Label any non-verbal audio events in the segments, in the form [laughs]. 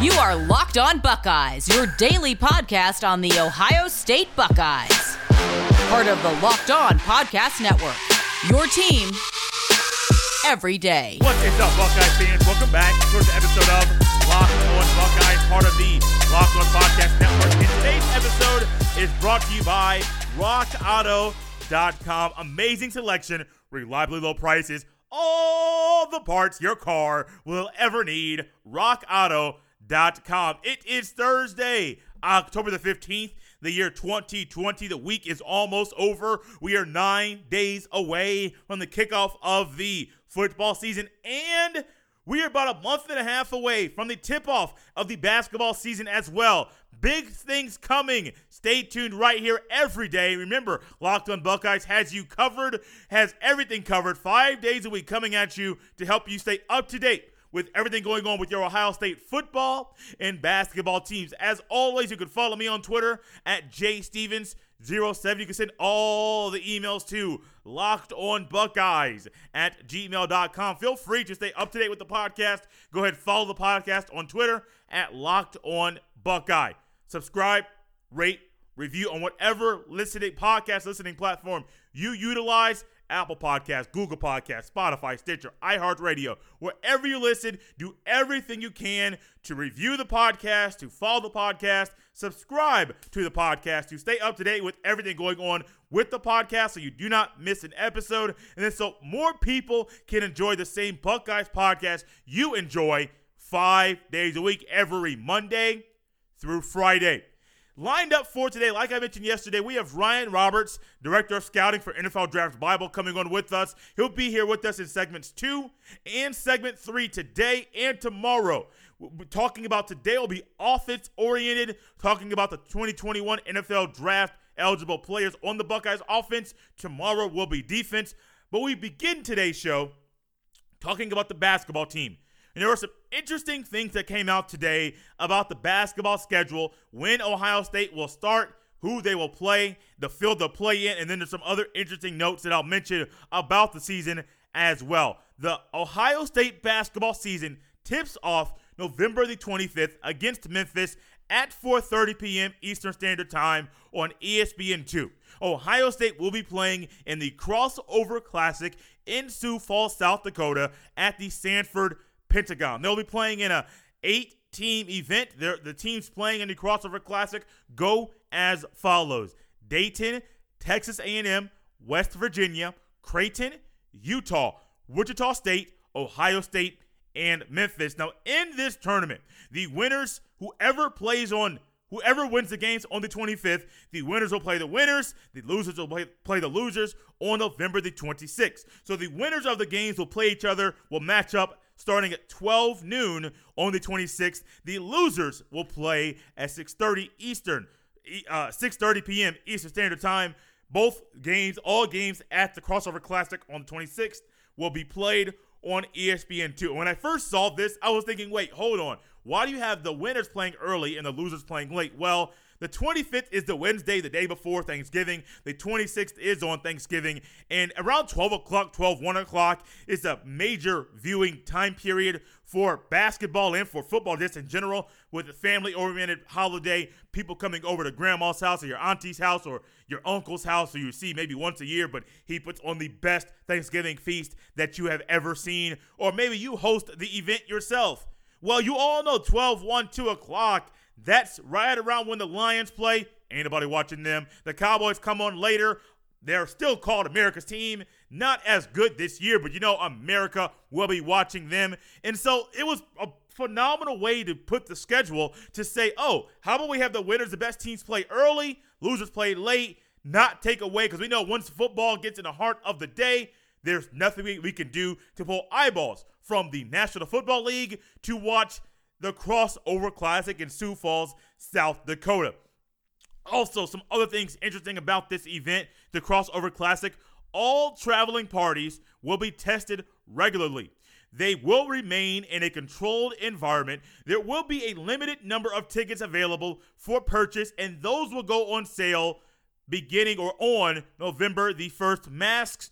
You are Locked On Buckeyes, your daily podcast on the Ohio State Buckeyes. Part of the Locked On Podcast Network. Your team every day. What is up, Buckeye fans? Welcome back to the episode of Locked On Buckeyes, part of the Locked On Podcast Network. And today's episode is brought to you by RockAuto.com. Amazing selection, reliably low prices, all the parts your car will ever need. RockAuto.com. It is Thursday, October the 15th, the year 2020. The week is almost over. We are nine days away from the kickoff of the football season, and we are about a month and a half away from the tip off of the basketball season as well. Big things coming. Stay tuned right here every day. Remember, Locked on Buckeyes has you covered, has everything covered, five days a week coming at you to help you stay up to date with everything going on with your Ohio State football and basketball teams. As always, you can follow me on Twitter at jstevens07. You can send all the emails to lockedonbuckeyes at gmail.com. Feel free to stay up to date with the podcast. Go ahead, follow the podcast on Twitter at Locked On Buckeye. Subscribe, rate, review on whatever listening podcast listening platform you utilize Apple Podcasts, Google Podcasts, Spotify, Stitcher, iHeartRadio, wherever you listen, do everything you can to review the podcast, to follow the podcast, subscribe to the podcast, to stay up to date with everything going on with the podcast so you do not miss an episode. And then so more people can enjoy the same Buckeyes podcast you enjoy five days a week, every Monday through Friday. Lined up for today, like I mentioned yesterday, we have Ryan Roberts, Director of Scouting for NFL Draft Bible, coming on with us. He'll be here with us in segments two and segment three today and tomorrow. We're talking about today will be offense oriented, talking about the 2021 NFL Draft eligible players on the Buckeyes offense. Tomorrow will be defense. But we begin today's show talking about the basketball team. And there were some interesting things that came out today about the basketball schedule, when Ohio State will start, who they will play, the field they'll play in, and then there's some other interesting notes that I'll mention about the season as well. The Ohio State basketball season tips off November the 25th against Memphis at 4:30 p.m. Eastern Standard Time on ESPN2. Ohio State will be playing in the Crossover Classic in Sioux Falls, South Dakota at the Sanford Pentagon. They'll be playing in a eight team event. They're, the teams playing in the crossover classic go as follows: Dayton, Texas A&M, West Virginia, Creighton, Utah, Wichita State, Ohio State, and Memphis. Now, in this tournament, the winners, whoever plays on Whoever wins the games on the 25th, the winners will play the winners, the losers will play, play, the losers on November the 26th. So the winners of the games will play each other, will match up starting at 12 noon on the 26th. The losers will play at 6:30 Eastern, uh, 6:30 p.m. Eastern Standard Time. Both games, all games at the Crossover Classic on the 26th, will be played on ESPN2. When I first saw this, I was thinking, wait, hold on. Why do you have the winners playing early and the losers playing late? Well, the 25th is the Wednesday, the day before Thanksgiving. The 26th is on Thanksgiving. And around 12 o'clock, 12, 1 o'clock is a major viewing time period for basketball and for football just in general with a family oriented holiday. People coming over to grandma's house or your auntie's house or your uncle's house, or you see maybe once a year, but he puts on the best Thanksgiving feast that you have ever seen. Or maybe you host the event yourself. Well, you all know 12, 1, 2 o'clock that's right around when the Lions play. Ain't nobody watching them. The Cowboys come on later. They're still called America's team. Not as good this year, but you know, America will be watching them. And so it was a phenomenal way to put the schedule to say, oh, how about we have the winners, the best teams play early, losers play late, not take away, because we know once football gets in the heart of the day, there's nothing we, we can do to pull eyeballs from the National Football League to watch the Crossover Classic in Sioux Falls, South Dakota. Also, some other things interesting about this event, the Crossover Classic. All traveling parties will be tested regularly. They will remain in a controlled environment. There will be a limited number of tickets available for purchase, and those will go on sale beginning or on November the 1st. Masks,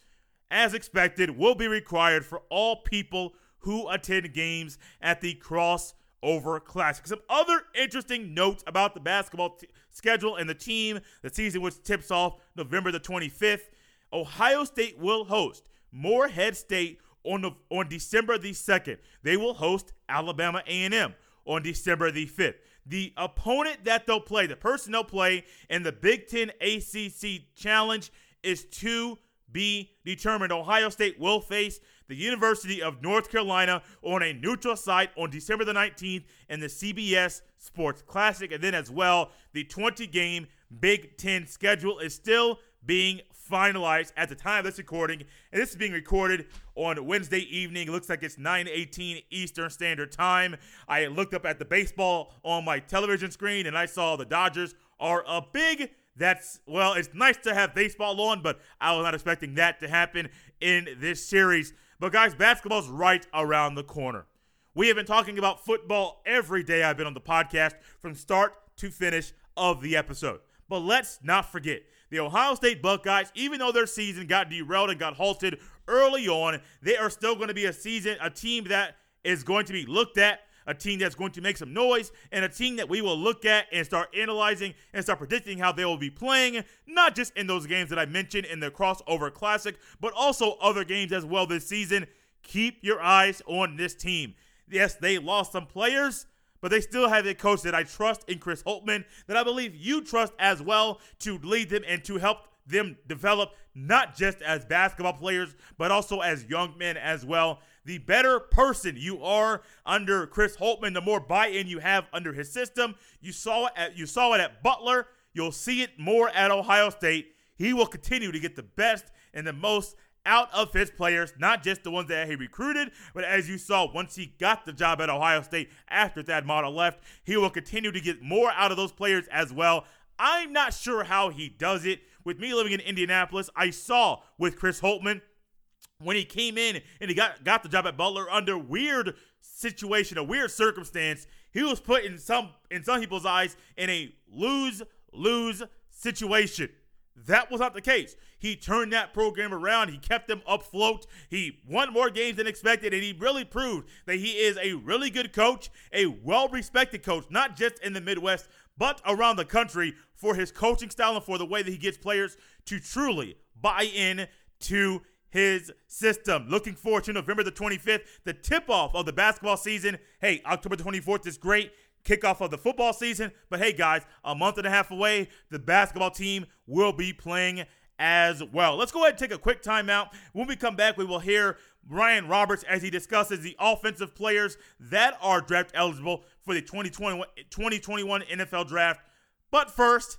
as expected, will be required for all people who attend games at the Cross over Classic. Some other interesting notes about the basketball t- schedule and the team, the season which tips off November the 25th. Ohio State will host Morehead State on the, on December the 2nd. They will host Alabama A&M on December the 5th. The opponent that they'll play, the person they'll play in the Big Ten ACC Challenge is to be determined. Ohio State will face the University of North Carolina on a neutral site on December the 19th in the CBS Sports Classic. And then, as well, the 20 game Big Ten schedule is still being finalized at the time of this recording. And this is being recorded on Wednesday evening. It looks like it's 9:18 Eastern Standard Time. I looked up at the baseball on my television screen and I saw the Dodgers are a big that's well, it's nice to have baseball on, but I was not expecting that to happen in this series. But guys, basketball's right around the corner. We have been talking about football every day I've been on the podcast from start to finish of the episode. But let's not forget the Ohio State Buckeyes, even though their season got derailed and got halted early on, they are still going to be a season, a team that is going to be looked at, a team that's going to make some noise, and a team that we will look at and start analyzing and start predicting how they will be playing, not just in those games that I mentioned in the crossover classic, but also other games as well this season. Keep your eyes on this team. Yes, they lost some players, but they still have a coach that I trust in Chris Holtmann, that I believe you trust as well to lead them and to help them develop not just as basketball players, but also as young men as well. The better person you are under Chris Holtmann, the more buy-in you have under his system. You saw it at you saw it at Butler. You'll see it more at Ohio State. He will continue to get the best and the most out of his players, not just the ones that he recruited, but as you saw, once he got the job at Ohio State after Thad Matta left, he will continue to get more out of those players as well. I'm not sure how he does it. With me living in Indianapolis, I saw with Chris Holtmann when he came in and he got, got the job at Butler under weird situation, a weird circumstance, he was put in some in some people's eyes in a lose-lose situation. That was not the case. He turned that program around. He kept them afloat. He won more games than expected, and he really proved that he is a really good coach, a well respected coach, not just in the Midwest, but around the country for his coaching style and for the way that he gets players to truly buy in to his system. Looking forward to November the 25th, the tip off of the basketball season. Hey, October 24th is great kickoff of the football season. But hey, guys, a month and a half away, the basketball team will be playing as well. Let's go ahead and take a quick timeout. When we come back, we will hear Ryan Roberts as he discusses the offensive players that are draft eligible for the 2021, 2021 NFL draft. But first,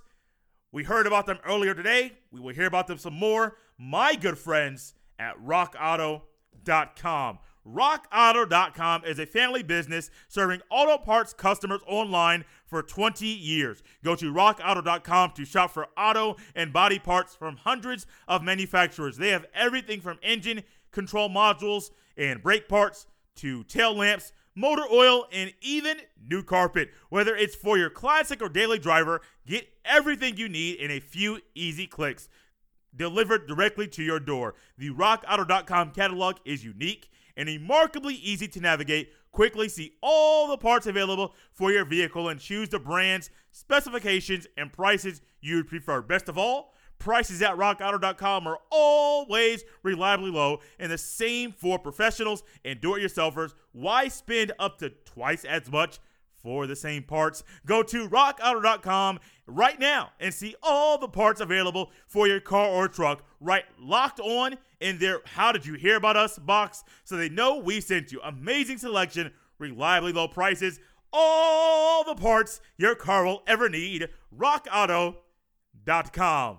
we heard about them earlier today. We will hear about them some more. My good friends at rockauto.com. RockAuto.com is a family business serving auto parts customers online for 20 years. Go to RockAuto.com to shop for auto and body parts from hundreds of manufacturers. They have everything from engine control modules and brake parts to tail lamps, motor oil, and even new carpet. Whether it's for your classic or daily driver, get everything you need in a few easy clicks delivered directly to your door. The rockauto.com catalog is unique and remarkably easy to navigate. Quickly see all the parts available for your vehicle and choose the brands, specifications, and prices you'd prefer. Best of all, prices at rockauto.com are always reliably low and the same for professionals and do it yourselfers. Why spend up to twice as much? for the same parts. Go to rockauto.com right now and see all the parts available for your car or truck right locked on in their How Did You Hear About Us box so they know we sent you. Amazing selection, reliably low prices, all the parts your car will ever need. RockAuto.com.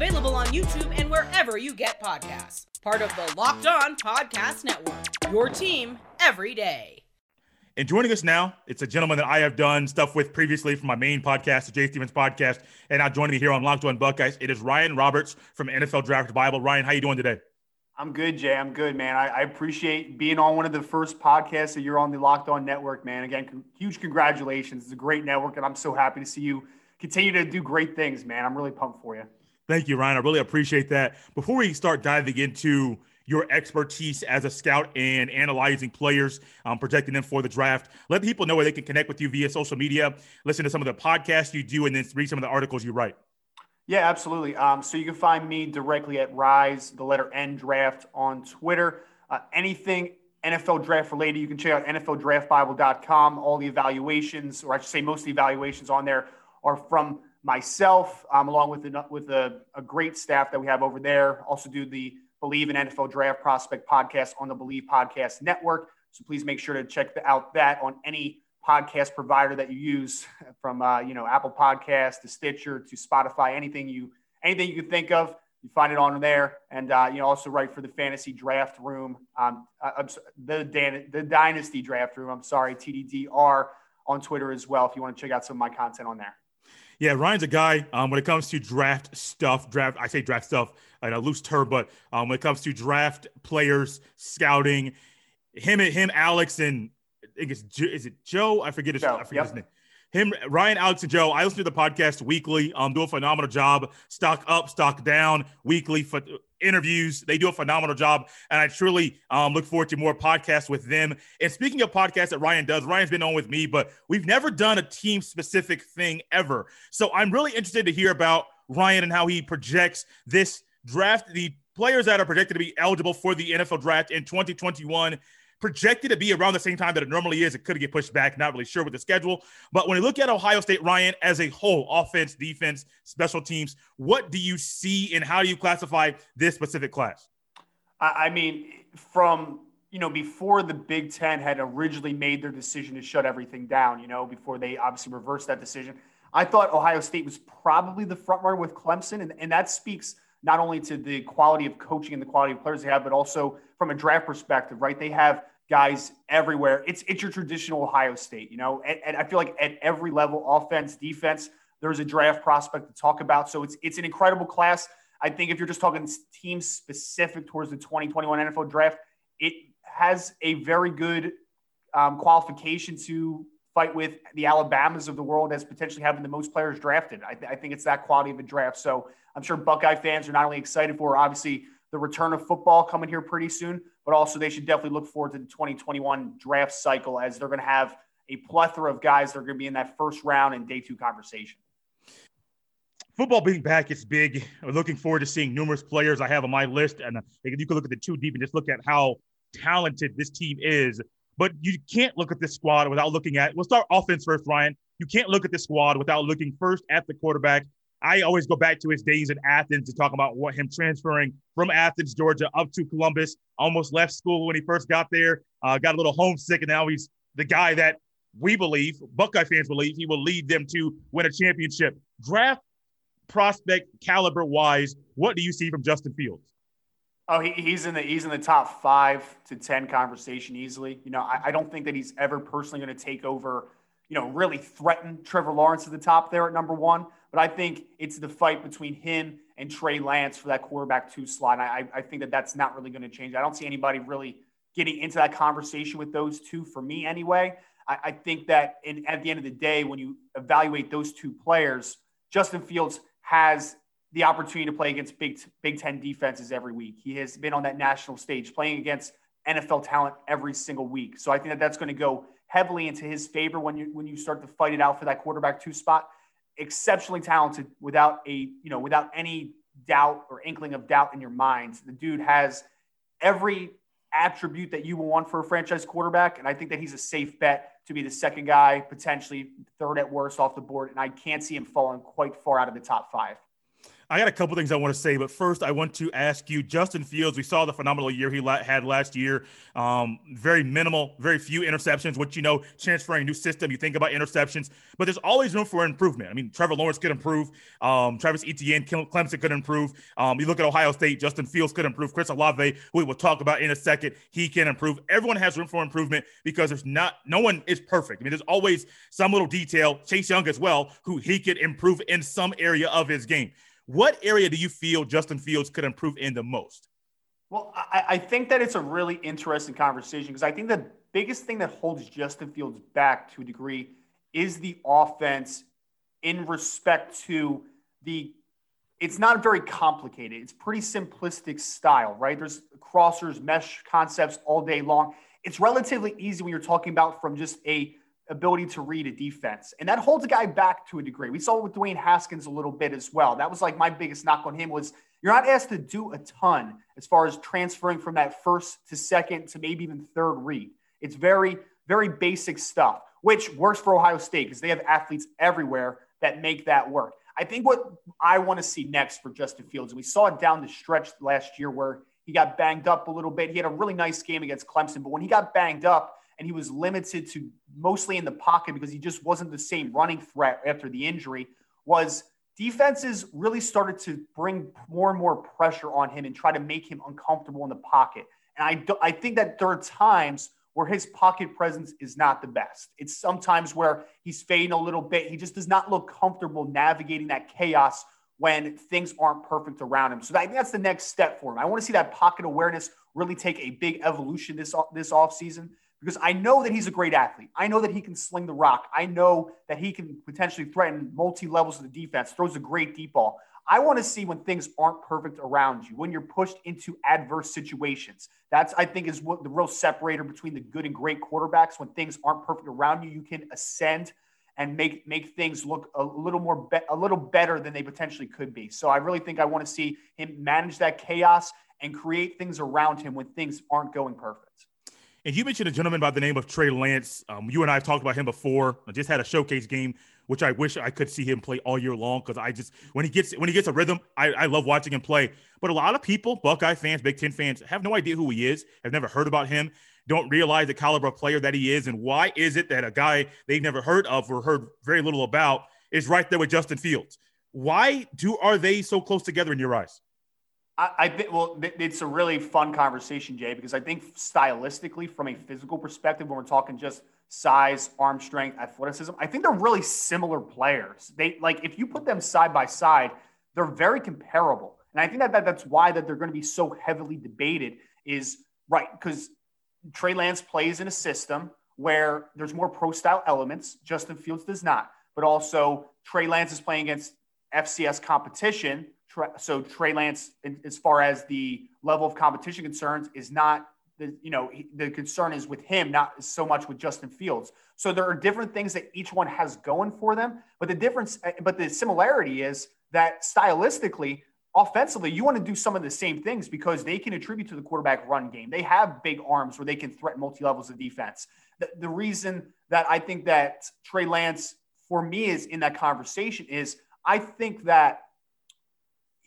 Available on YouTube and wherever you get podcasts. Part of the Locked On Podcast Network. Your team every day. And joining us now, it's a gentleman that I have done stuff with previously from my main podcast, the Jay Stevens podcast, and now joining me here on Locked On Buckeyes. It is Ryan Roberts from NFL Draft Bible. Ryan, how you doing today? I'm good, Jay. I'm good, man. I, I, appreciate being on one of the first podcasts that you're on the Locked On Network, man. Again, con- huge congratulations. It's a great network, and I'm so happy to see you continue to do great things, man. I'm really pumped for you. Thank you, Ryan. I really appreciate that. Before we start diving into your expertise as a scout and analyzing players, um, protecting them for the draft. Let people know where they can connect with you via social media, listen to some of the podcasts you do, and then read some of the articles you write. Yeah, absolutely. Um, so you can find me directly at Rise, the letter N draft on Twitter. Uh, anything NFL draft related, you can check out NFLDraftBible.com. All the evaluations, or I should say, most of the evaluations on there are from myself, um, along with a, with a, a great staff that we have over there. Also, do the Believe in NFL Draft Prospect podcast on the Believe Podcast Network. So please make sure to check out that on any podcast provider that you use, [laughs] from uh, you know Apple Podcast to Stitcher to Spotify, anything you anything you can think of, you find it on there. And uh, you know also write for the Fantasy Draft Room, um, uh, the Dan- the Dynasty Draft Room. I'm sorry, TDDR on Twitter as well. If you want to check out some of my content on there. Yeah, Ryan's a guy um, when it comes to draft stuff. Draft, I say draft stuff in a loose term, but um, when it comes to draft players, scouting, him, and him, Alex, and I think it's is it Joe? I forget his, Joe, I forget yep. his name him, Ryan, Alex, and Joe. I listen to the podcast weekly. Um, do a phenomenal job. Stock up, stock down, weekly for interviews. They do a phenomenal job, and I truly um, look forward to more podcasts with them. And speaking of podcasts that Ryan does, Ryan's been on with me, but we've never done a team specific thing ever. So I'm really interested to hear about Ryan and how he projects this draft, the players that are projected to be eligible for the NFL draft in 2021 projected to be around the same time that it normally is. It could get pushed back, not really sure with the schedule. But when you look at Ohio State, Ryan, as a whole, offense, defense, special teams, what do you see and how do you classify this specific class? I mean, from you know, before the Big Ten had originally made their decision to shut everything down, you know, before they obviously reversed that decision, I thought Ohio State was probably the front runner with Clemson. And, and that speaks not only to the quality of coaching and the quality of players they have, but also from a draft perspective, right? They have guys everywhere. It's it's your traditional Ohio State, you know, and, and I feel like at every level, offense, defense, there's a draft prospect to talk about. So it's it's an incredible class. I think if you're just talking team specific towards the 2021 NFL draft, it has a very good um, qualification to fight with the Alabamas of the world as potentially having the most players drafted. I, th- I think it's that quality of a draft. So I'm sure Buckeye fans are not only excited for obviously the return of football coming here pretty soon, but also they should definitely look forward to the 2021 draft cycle as they're going to have a plethora of guys that are going to be in that first round and day two conversation. Football being back is big. I'm looking forward to seeing numerous players I have on my list. And uh, you can look at the two deep and just look at how talented this team is. But you can't look at this squad without looking at, we'll start offense first, Ryan. You can't look at this squad without looking first at the quarterback I always go back to his days in Athens to talk about what him transferring from Athens, Georgia, up to Columbus. Almost left school when he first got there. Uh, got a little homesick, and now he's the guy that we believe, Buckeye fans believe, he will lead them to win a championship. Draft prospect caliber wise, what do you see from Justin Fields? Oh, he, he's in the he's in the top five to ten conversation easily. You know, I, I don't think that he's ever personally going to take over. You know, really threaten Trevor Lawrence at the top there at number one. But I think it's the fight between him and Trey Lance for that quarterback two slot. And I, I think that that's not really going to change. I don't see anybody really getting into that conversation with those two for me anyway. I, I think that in, at the end of the day, when you evaluate those two players, Justin Fields has the opportunity to play against Big, Big Ten defenses every week. He has been on that national stage playing against NFL talent every single week. So I think that that's going to go heavily into his favor when you when you start to fight it out for that quarterback two spot exceptionally talented without a you know without any doubt or inkling of doubt in your mind. The dude has every attribute that you want for a franchise quarterback, and I think that he's a safe bet to be the second guy, potentially third at worst off the board. And I can't see him falling quite far out of the top five. I got a couple things I want to say, but first I want to ask you, Justin Fields. We saw the phenomenal year he la- had last year. Um, very minimal, very few interceptions. Which you know, transferring a new system, you think about interceptions, but there's always room for improvement. I mean, Trevor Lawrence could improve. Um, Travis Etienne, Clemson could improve. Um, you look at Ohio State, Justin Fields could improve. Chris Olave, who we will talk about in a second, he can improve. Everyone has room for improvement because there's not no one is perfect. I mean, there's always some little detail. Chase Young as well, who he could improve in some area of his game. What area do you feel Justin Fields could improve in the most? Well, I, I think that it's a really interesting conversation because I think the biggest thing that holds Justin Fields back to a degree is the offense in respect to the it's not very complicated. It's pretty simplistic style, right? There's crossers, mesh concepts all day long. It's relatively easy when you're talking about from just a ability to read a defense. And that holds a guy back to a degree. We saw it with Dwayne Haskins a little bit as well. That was like my biggest knock on him was you're not asked to do a ton as far as transferring from that first to second to maybe even third read. It's very, very basic stuff, which works for Ohio State because they have athletes everywhere that make that work. I think what I want to see next for Justin Fields, and we saw it down the stretch last year where he got banged up a little bit. He had a really nice game against Clemson, but when he got banged up, and he was limited to mostly in the pocket because he just wasn't the same running threat after the injury was defenses really started to bring more and more pressure on him and try to make him uncomfortable in the pocket. And I, do, I think that there are times where his pocket presence is not the best. It's sometimes where he's fading a little bit. He just does not look comfortable navigating that chaos when things aren't perfect around him. So I think that's the next step for him. I want to see that pocket awareness really take a big evolution this this offseason because I know that he's a great athlete. I know that he can sling the rock. I know that he can potentially threaten multi levels of the defense, throws a great deep ball. I want to see when things aren't perfect around you, when you're pushed into adverse situations. That's, I think, is what the real separator between the good and great quarterbacks. When things aren't perfect around you, you can ascend and make make things look a little more be- a little better than they potentially could be. So I really think I want to see him manage that chaos and create things around him when things aren't going perfect. And you mentioned a gentleman by the name of Trey Lance. Um, you and I have talked about him before. I just had a showcase game, which I wish I could see him play all year long because I just when he gets when he gets a rhythm, I, I love watching him play. But a lot of people, Buckeye fans, Big Ten fans, have no idea who he is. Have never heard about him. Don't realize the caliber of player that he is, and why is it that a guy they've never heard of or heard very little about is right there with Justin Fields? Why do are they so close together in your eyes? I, think well, it's a really fun conversation, Jay, because I think stylistically, from a physical perspective, when we're talking just size, arm strength, athleticism, I think they're really similar players. They like if you put them side by side, they're very comparable, and I think that, that that's why that they're going to be so heavily debated. Is right because Trey Lance plays in a system where there's more pro style elements. Justin Fields does not, but also Trey Lance is playing against FCS competition so Trey Lance, as far as the level of competition concerns, is not the you know the concern is with him, not so much with Justin Fields. So there are different things that each one has going for them, but the difference, eh, but the similarity is that stylistically, offensively, you want to do some of the same things because they can attribute to the quarterback run game. They have big arms where they can threaten multi levels of defense. The, the reason that I think that Trey Lance, for me, is in that conversation is I think that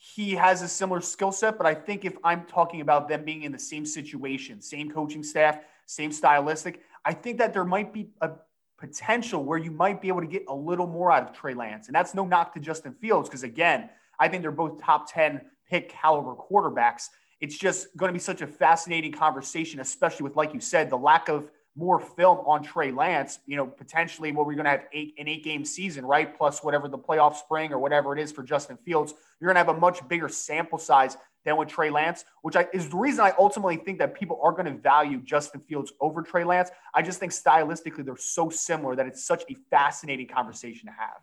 he has a similar skill set, but I think if I'm talking about them being in the same situation, same coaching staff, same stylistic, I think that there might be a potential where you might be able to get a little more out of Trey Lance. And that's no knock to Justin Fields, because again, I think they're both top 10 pick caliber quarterbacks. It's just going to be such a fascinating conversation, especially with, like you said, the lack of more film on Trey Lance, you know, potentially what we're going to have eight an eight game season, right? Plus whatever the playoff spring or whatever it is for Justin Fields, you're going to have a much bigger sample size than with Trey Lance, which I, is the reason I ultimately think that people are going to value Justin Fields over Trey Lance. I just think stylistically they're so similar that it's such a fascinating conversation to have.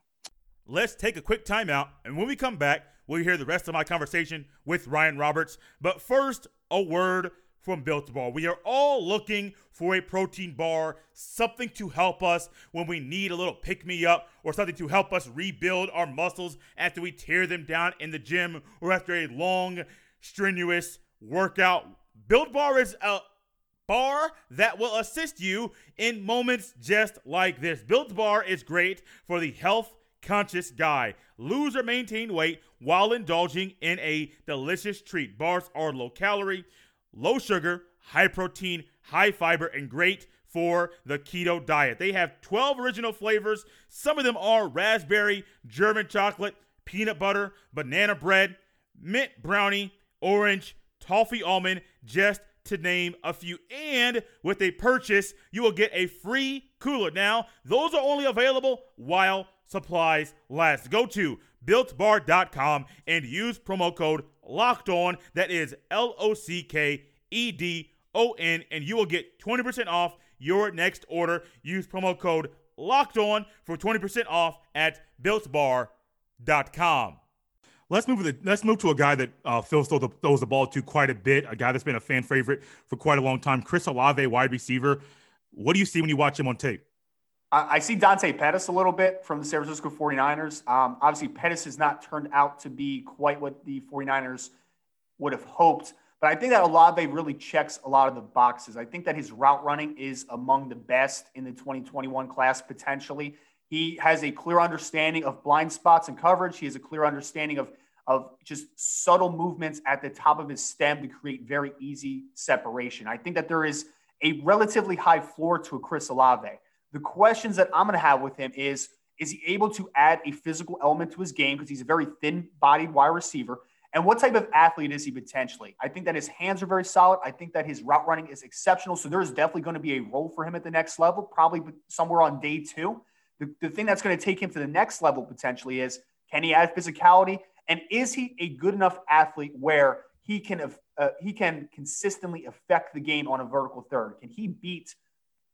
Let's take a quick timeout, and when we come back, we'll hear the rest of my conversation with Ryan Roberts. But first, a word from Built Bar. We are all looking for a protein bar, something to help us when we need a little pick me up or something to help us rebuild our muscles after we tear them down in the gym or after a long, strenuous workout. Built Bar is a bar that will assist you in moments just like this. Built Bar is great for the health conscious guy. Lose or maintain weight while indulging in a delicious treat. Bars are low calorie, low sugar, high protein, high fiber, and great for the keto diet. They have 12 original flavors. Some of them are raspberry, German chocolate, peanut butter, banana bread, mint brownie, orange, toffee almond, just to name a few. And with a purchase, you will get a free cooler. Now, those are only available while supplies last. Go to builtbar.com and use promo code locked on. That is L O C K E D O N, and you will get 20% off your next order. Use promo code locked on for 20% off at builtbar.com. Let's move to the, let's move to a guy that uh, Phil throws the, throws the ball to quite a bit. A guy that's been a fan favorite for quite a long time. Chris Olave, wide receiver. What do you see when you watch him on tape? I see Dante Pettis a little bit from the San Francisco 49ers. Um, obviously, Pettis has not turned out to be quite what the 49ers would have hoped. But I think that Olave really checks a lot of the boxes. I think that his route running is among the best in the 2021 class potentially. He has a clear understanding of blind spots and coverage. He has a clear understanding of, of just subtle movements at the top of his stem to create very easy separation. I think that there is a relatively high floor to a Chris Olave. The questions that I'm going to have with him is is he able to add a physical element to his game because he's a very thin bodied wide receiver? And what type of athlete is he potentially? I think that his hands are very solid. I think that his route running is exceptional. So there's definitely going to be a role for him at the next level, probably somewhere on day two. The, the thing that's going to take him to the next level potentially is can he add physicality? And is he a good enough athlete where he can uh, he can consistently affect the game on a vertical third? Can he beat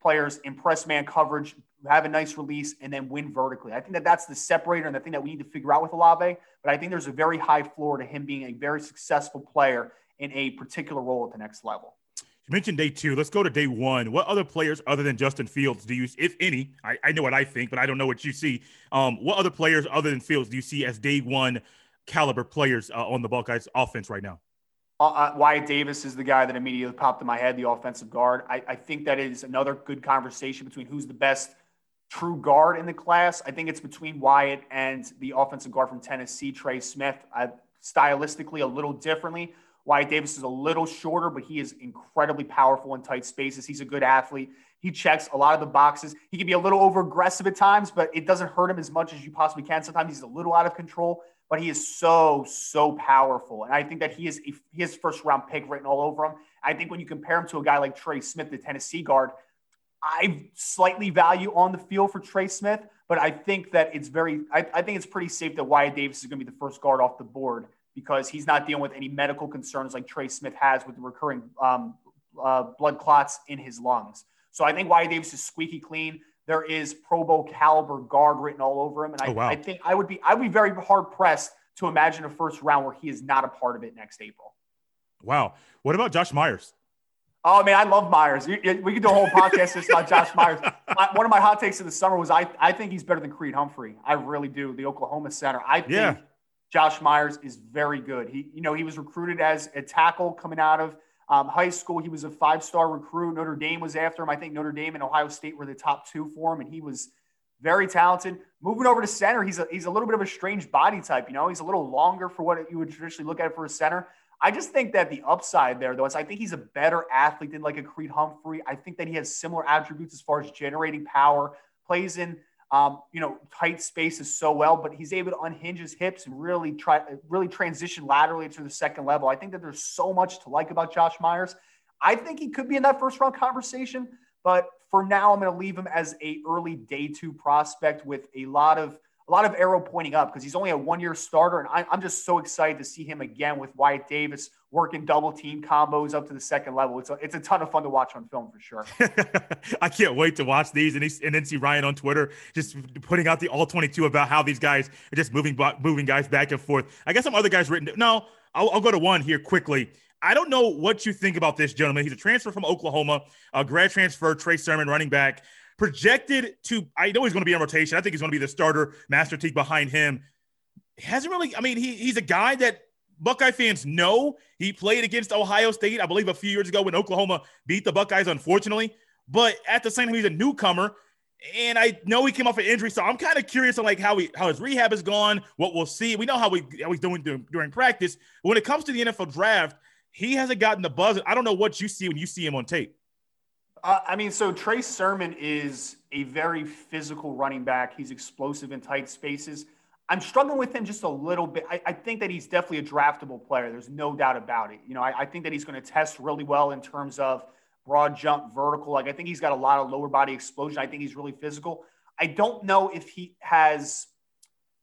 players in press man coverage, have a nice release, and then win vertically. I think that that's the separator and the thing that we need to figure out with Olave. But I think there's a very high floor to him being a very successful player in a particular role at the next level. You mentioned day two. Let's go to day one. What other players other than Justin Fields do you, if any, I, I know what I think, but I don't know what you see. Um, what other players other than Fields do you see as day one caliber players uh, on the Buckeyes offense right now? Uh, uh, Wyatt Davis is the guy that immediately popped in my head, the offensive guard. I, I, think that is another good conversation between who's the best true guard in the class. I think it's between Wyatt and the offensive guard from Tennessee, Trey Smith. I, stylistically, a little differently. Wyatt Davis is a little shorter, but he is incredibly powerful in tight spaces. He's a good athlete. He checks a lot of the boxes. He can be a little over aggressive at times, but it doesn't hurt him as much as you possibly can. Sometimes he's a little out of control but he is so so powerful, and I think that he is a, has first round pick written all over him. I think when you compare him to a guy like Trey Smith, the Tennessee guard, I slightly value on the field for Trey Smith, but I think that it's very I, I think it's pretty safe that Wyatt Davis is going to be the first guard off the board because he's not dealing with any medical concerns like Trey Smith has with the recurring um, uh, blood clots in his lungs. So I think Wyatt Davis is squeaky clean there is Pro Bowl caliber guard written all over him. And I, oh, wow. I think I would be I would be very hard pressed to imagine a first round where he is not a part of it next April. Wow. What about Josh Myers? Oh man, I love Myers. We could do a whole podcast just about Josh [laughs] Myers. One of my hot takes of the summer was I, I think he's better than Creed Humphrey. I really do. The Oklahoma center. I think yeah. Josh Myers is very good. He, you know, he was recruited as a tackle coming out of um, high school, he was a five star recruit. Notre Dame was after him. I think Notre Dame and Ohio State were the top two for him, and he was very talented. Moving over to center, he's a, he's a little bit of a strange body type. You know, he's a little longer for what you would traditionally look at for a center. I just think that the upside there, though, is I think he's a better athlete than like a Creed Humphrey. I think that he has similar attributes as far as generating power, plays in um, you know, tight spaces so well, but he's able to unhinge his hips and really try, really transition laterally to the second level. I think that there's so much to like about Josh Myers. I think he could be in that first round conversation, but for now, I'm going to leave him as a early day two prospect with a lot of a lot of arrow pointing up because he's only a one year starter. And I, am just so excited to see him again with Wyatt Davis working double team combos up to the second level. It's a, it's a ton of fun to watch on film for sure. [laughs] I can't wait to watch these and, and then see Ryan on Twitter just putting out the all 22 about how these guys are just moving, moving guys back and forth. I got some other guys written. No, I'll, I'll go to one here quickly. I don't know what you think about this gentleman. He's a transfer from Oklahoma, a grad transfer, Trey Sermon, running back projected to, I know he's going to be in rotation. I think he's going to be the starter, Master Teague behind him. He hasn't really, I mean, he, he's a guy that Buckeye fans know. He played against Ohio State, I believe, a few years ago when Oklahoma beat the Buckeyes, unfortunately. But at the same time, he's a newcomer. And I know he came off an injury, so I'm kind of curious on like how he how his rehab has gone. What we'll see. We know how we how he's doing during, practice. When it comes to the NFL draft, he hasn't gotten the buzz. I don't know what you see when you see him on tape. Uh, I mean, so Trey Sermon is a very physical running back. He's explosive in tight spaces. I'm struggling with him just a little bit. I, I think that he's definitely a draftable player. There's no doubt about it. You know, I, I think that he's going to test really well in terms of broad jump, vertical. Like I think he's got a lot of lower body explosion. I think he's really physical. I don't know if he has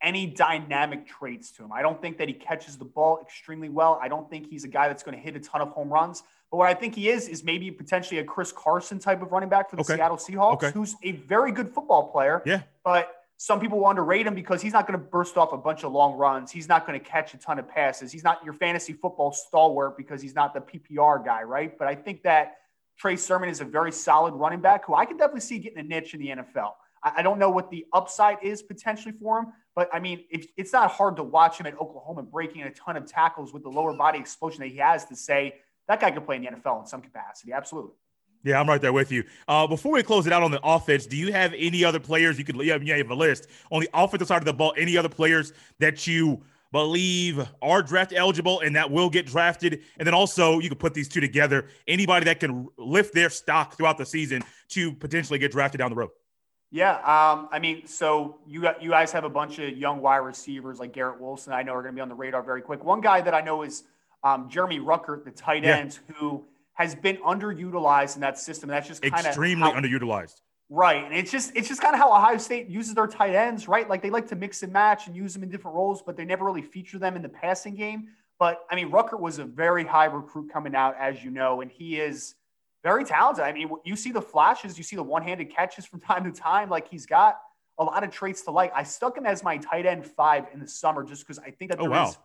any dynamic traits to him. I don't think that he catches the ball extremely well. I don't think he's a guy that's going to hit a ton of home runs. But what I think he is is maybe potentially a Chris Carson type of running back for the okay. Seattle Seahawks, okay. who's a very good football player. Yeah. But some people will underrate him because he's not going to burst off a bunch of long runs. He's not going to catch a ton of passes. He's not your fantasy football stalwart because he's not the PPR guy, right? But I think that Trey Sermon is a very solid running back who I can definitely see getting a niche in the NFL. I, don't know what the upside is potentially for him, but I mean, it, it's not hard to watch him at Oklahoma breaking a ton of tackles with the lower body explosion that he has to say that guy could play in the NFL in some capacity. Absolutely. Yeah, I'm right there with you. Uh, before we close it out on the offense, do you have any other players you could have, you have a list on the offensive side of the ball? Any other players that you believe are draft eligible and that will get drafted. And then also you can put these two together. Anybody that can lift their stock throughout the season to potentially get drafted down the road. Yeah, um, I mean, so you got you guys have a bunch of young wide receivers like Garrett Wilson. I know are going to be on the radar very quick. One guy that I know is um, Jeremy Ruckert, the tight end, yeah. who has been underutilized in that system. That's just kind of extremely how, underutilized. Right. And it's just it's just kind of how Ohio State uses their tight ends, right? Like they like to mix and match and use them in different roles, but they never really feature them in the passing game. But I mean, Ruckert was a very high recruit coming out, as you know, and he is very talented. I mean, you see the flashes, you see the one-handed catches from [laughs] time to time. Like he's got a lot of traits to like. I stuck him as my tight end five in the summer just because I think that oh, there oh, wow. is,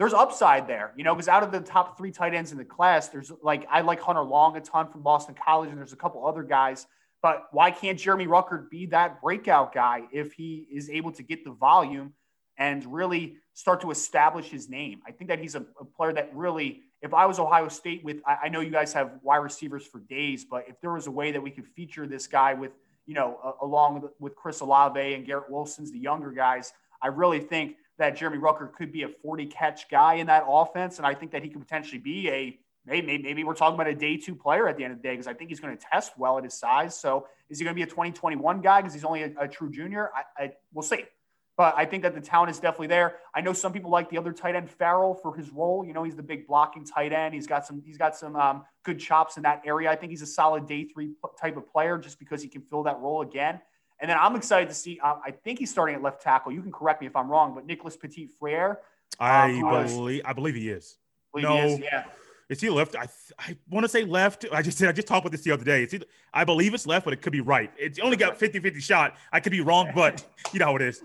there's upside there, you know, because out of the top three tight ends in the class, there's like I like Hunter Long a ton from Boston College, and there's a couple other guys – but why can't Jeremy Ruckert be that breakout guy if he is able to get the volume and really start to establish his name? I think that he's a, a player that really, if I was Ohio State with, I, I, know you guys have wide receivers for days, but if there was a way that we could feature this guy with, you know, along with Chris Olave and Garrett Wilson's the younger guys, I really think that Jeremy Ruckert could be a 40 catch guy in that offense. And I think that he could potentially be a maybe, maybe we're talking about a day two player at the end of the day because I think he's going to test well at his size. So is he going to be a 2021 guy because he's only a, a, true junior? I, I we'll see. But I think that the talent is definitely there. I know some people like the other tight end Farrell for his role. You know, he's the big blocking tight end. He's got some he's got some um, good chops in that area. I think he's a solid day three type of player just because he can fill that role again. And then I'm excited to see. Uh, I think he's starting at left tackle. You can correct me if I'm wrong, but Nicholas Petit Frere. I um, believe I believe he is. Believe no, he is, yeah. Is he left? I I want to say left. I just said I just talked about this the other day. It's either, I believe it's left, but it could be right. It's only got 50-50 shot. I could be wrong, but you know how it is.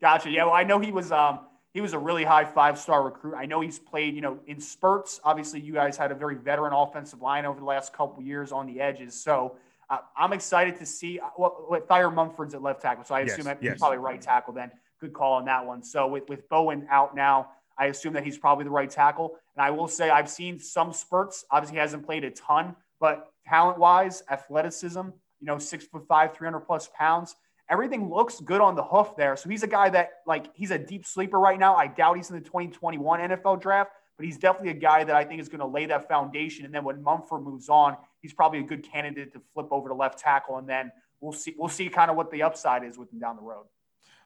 Gotcha. Yeah, well, I know he was um he was a really high five star recruit. I know he's played, you know, in spurts. Obviously, you guys had a very veteran offensive line over the last couple years on the edges. So uh, I'm excited to see uh, what, what Thayer Munford's at left tackle. So I assume yes, that yes. he's probably right tackle then. Good call on that one. So with, with Bowen out now, I assume that he's probably the right tackle. And I will say I've seen some spurts. Obviously, he hasn't played a ton, but talent wise, athleticism, you know, six foot five, 300 plus pounds. Everything looks good on the hoof there. So he's a guy that, like, he's a deep sleeper right now. I doubt he's in the 2021 NFL draft, but he's definitely a guy that I think is going to lay that foundation. And then when Munford moves on, he's probably a good candidate to flip over to left tackle. And then we'll see, we'll see kind of what the upside is with him down the road.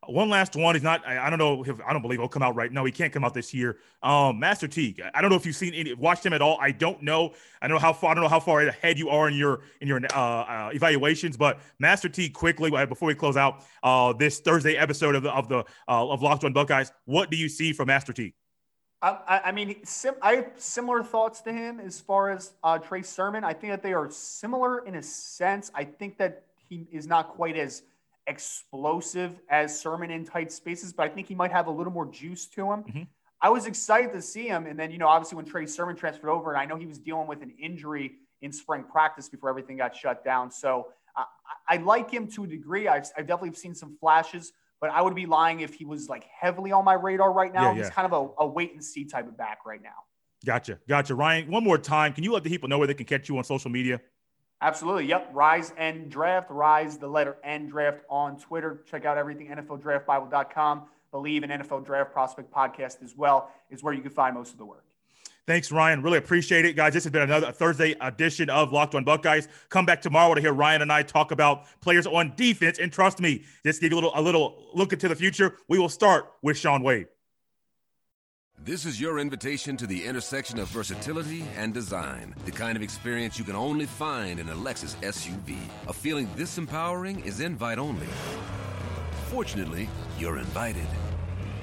One last one. He's not. I, don't know if I don't believe he'll come out right. No, he can't come out this year. Um, Master Teague. I don't know if you've seen any, watched him at all. I don't know. I know how far. I don't know how far ahead you are in your in your uh, uh, evaluations. But Master Teague, quickly uh, before we close out uh, this Thursday episode of the of the uh, of Locked On Buckeyes, what do you see from Master Teague? I, I mean, sim, I have similar thoughts to him as far as uh, Trey Sermon. I think that they are similar in a sense. I think that he is not quite as explosive as Sermon in tight spaces, but I think he might have a little more juice to him. Mm-hmm. I was excited to see him. And then, you know, obviously when Trey Sermon transferred over, and I know he was dealing with an injury in spring practice before everything got shut down. So uh, I, like him to a degree. I've, I've, definitely seen some flashes, but I would be lying if he was like heavily on my radar right now. Yeah, yeah. He's kind of a, a wait and see type of back right now. Gotcha. Gotcha. Ryan, one more time. Can you let the people know where they can catch you on social media? Absolutely. Yep. Rise and Draft. Rise the letter N Draft on Twitter. Check out everything NFLDraftBible.com. Believe in NFL Draft Prospect Podcast as well is where you can find most of the work. Thanks, Ryan. Really appreciate it, guys. This has been another Thursday edition of Locked On Buckeyes. Come back tomorrow to hear Ryan and I talk about players on defense. And trust me, just give you a little a little look into the future. We will start with Shaun Wade. This is your invitation to the intersection of versatility and design. The kind of experience you can only find in a Lexus SUV. A feeling this empowering is invite only. Fortunately, you're invited.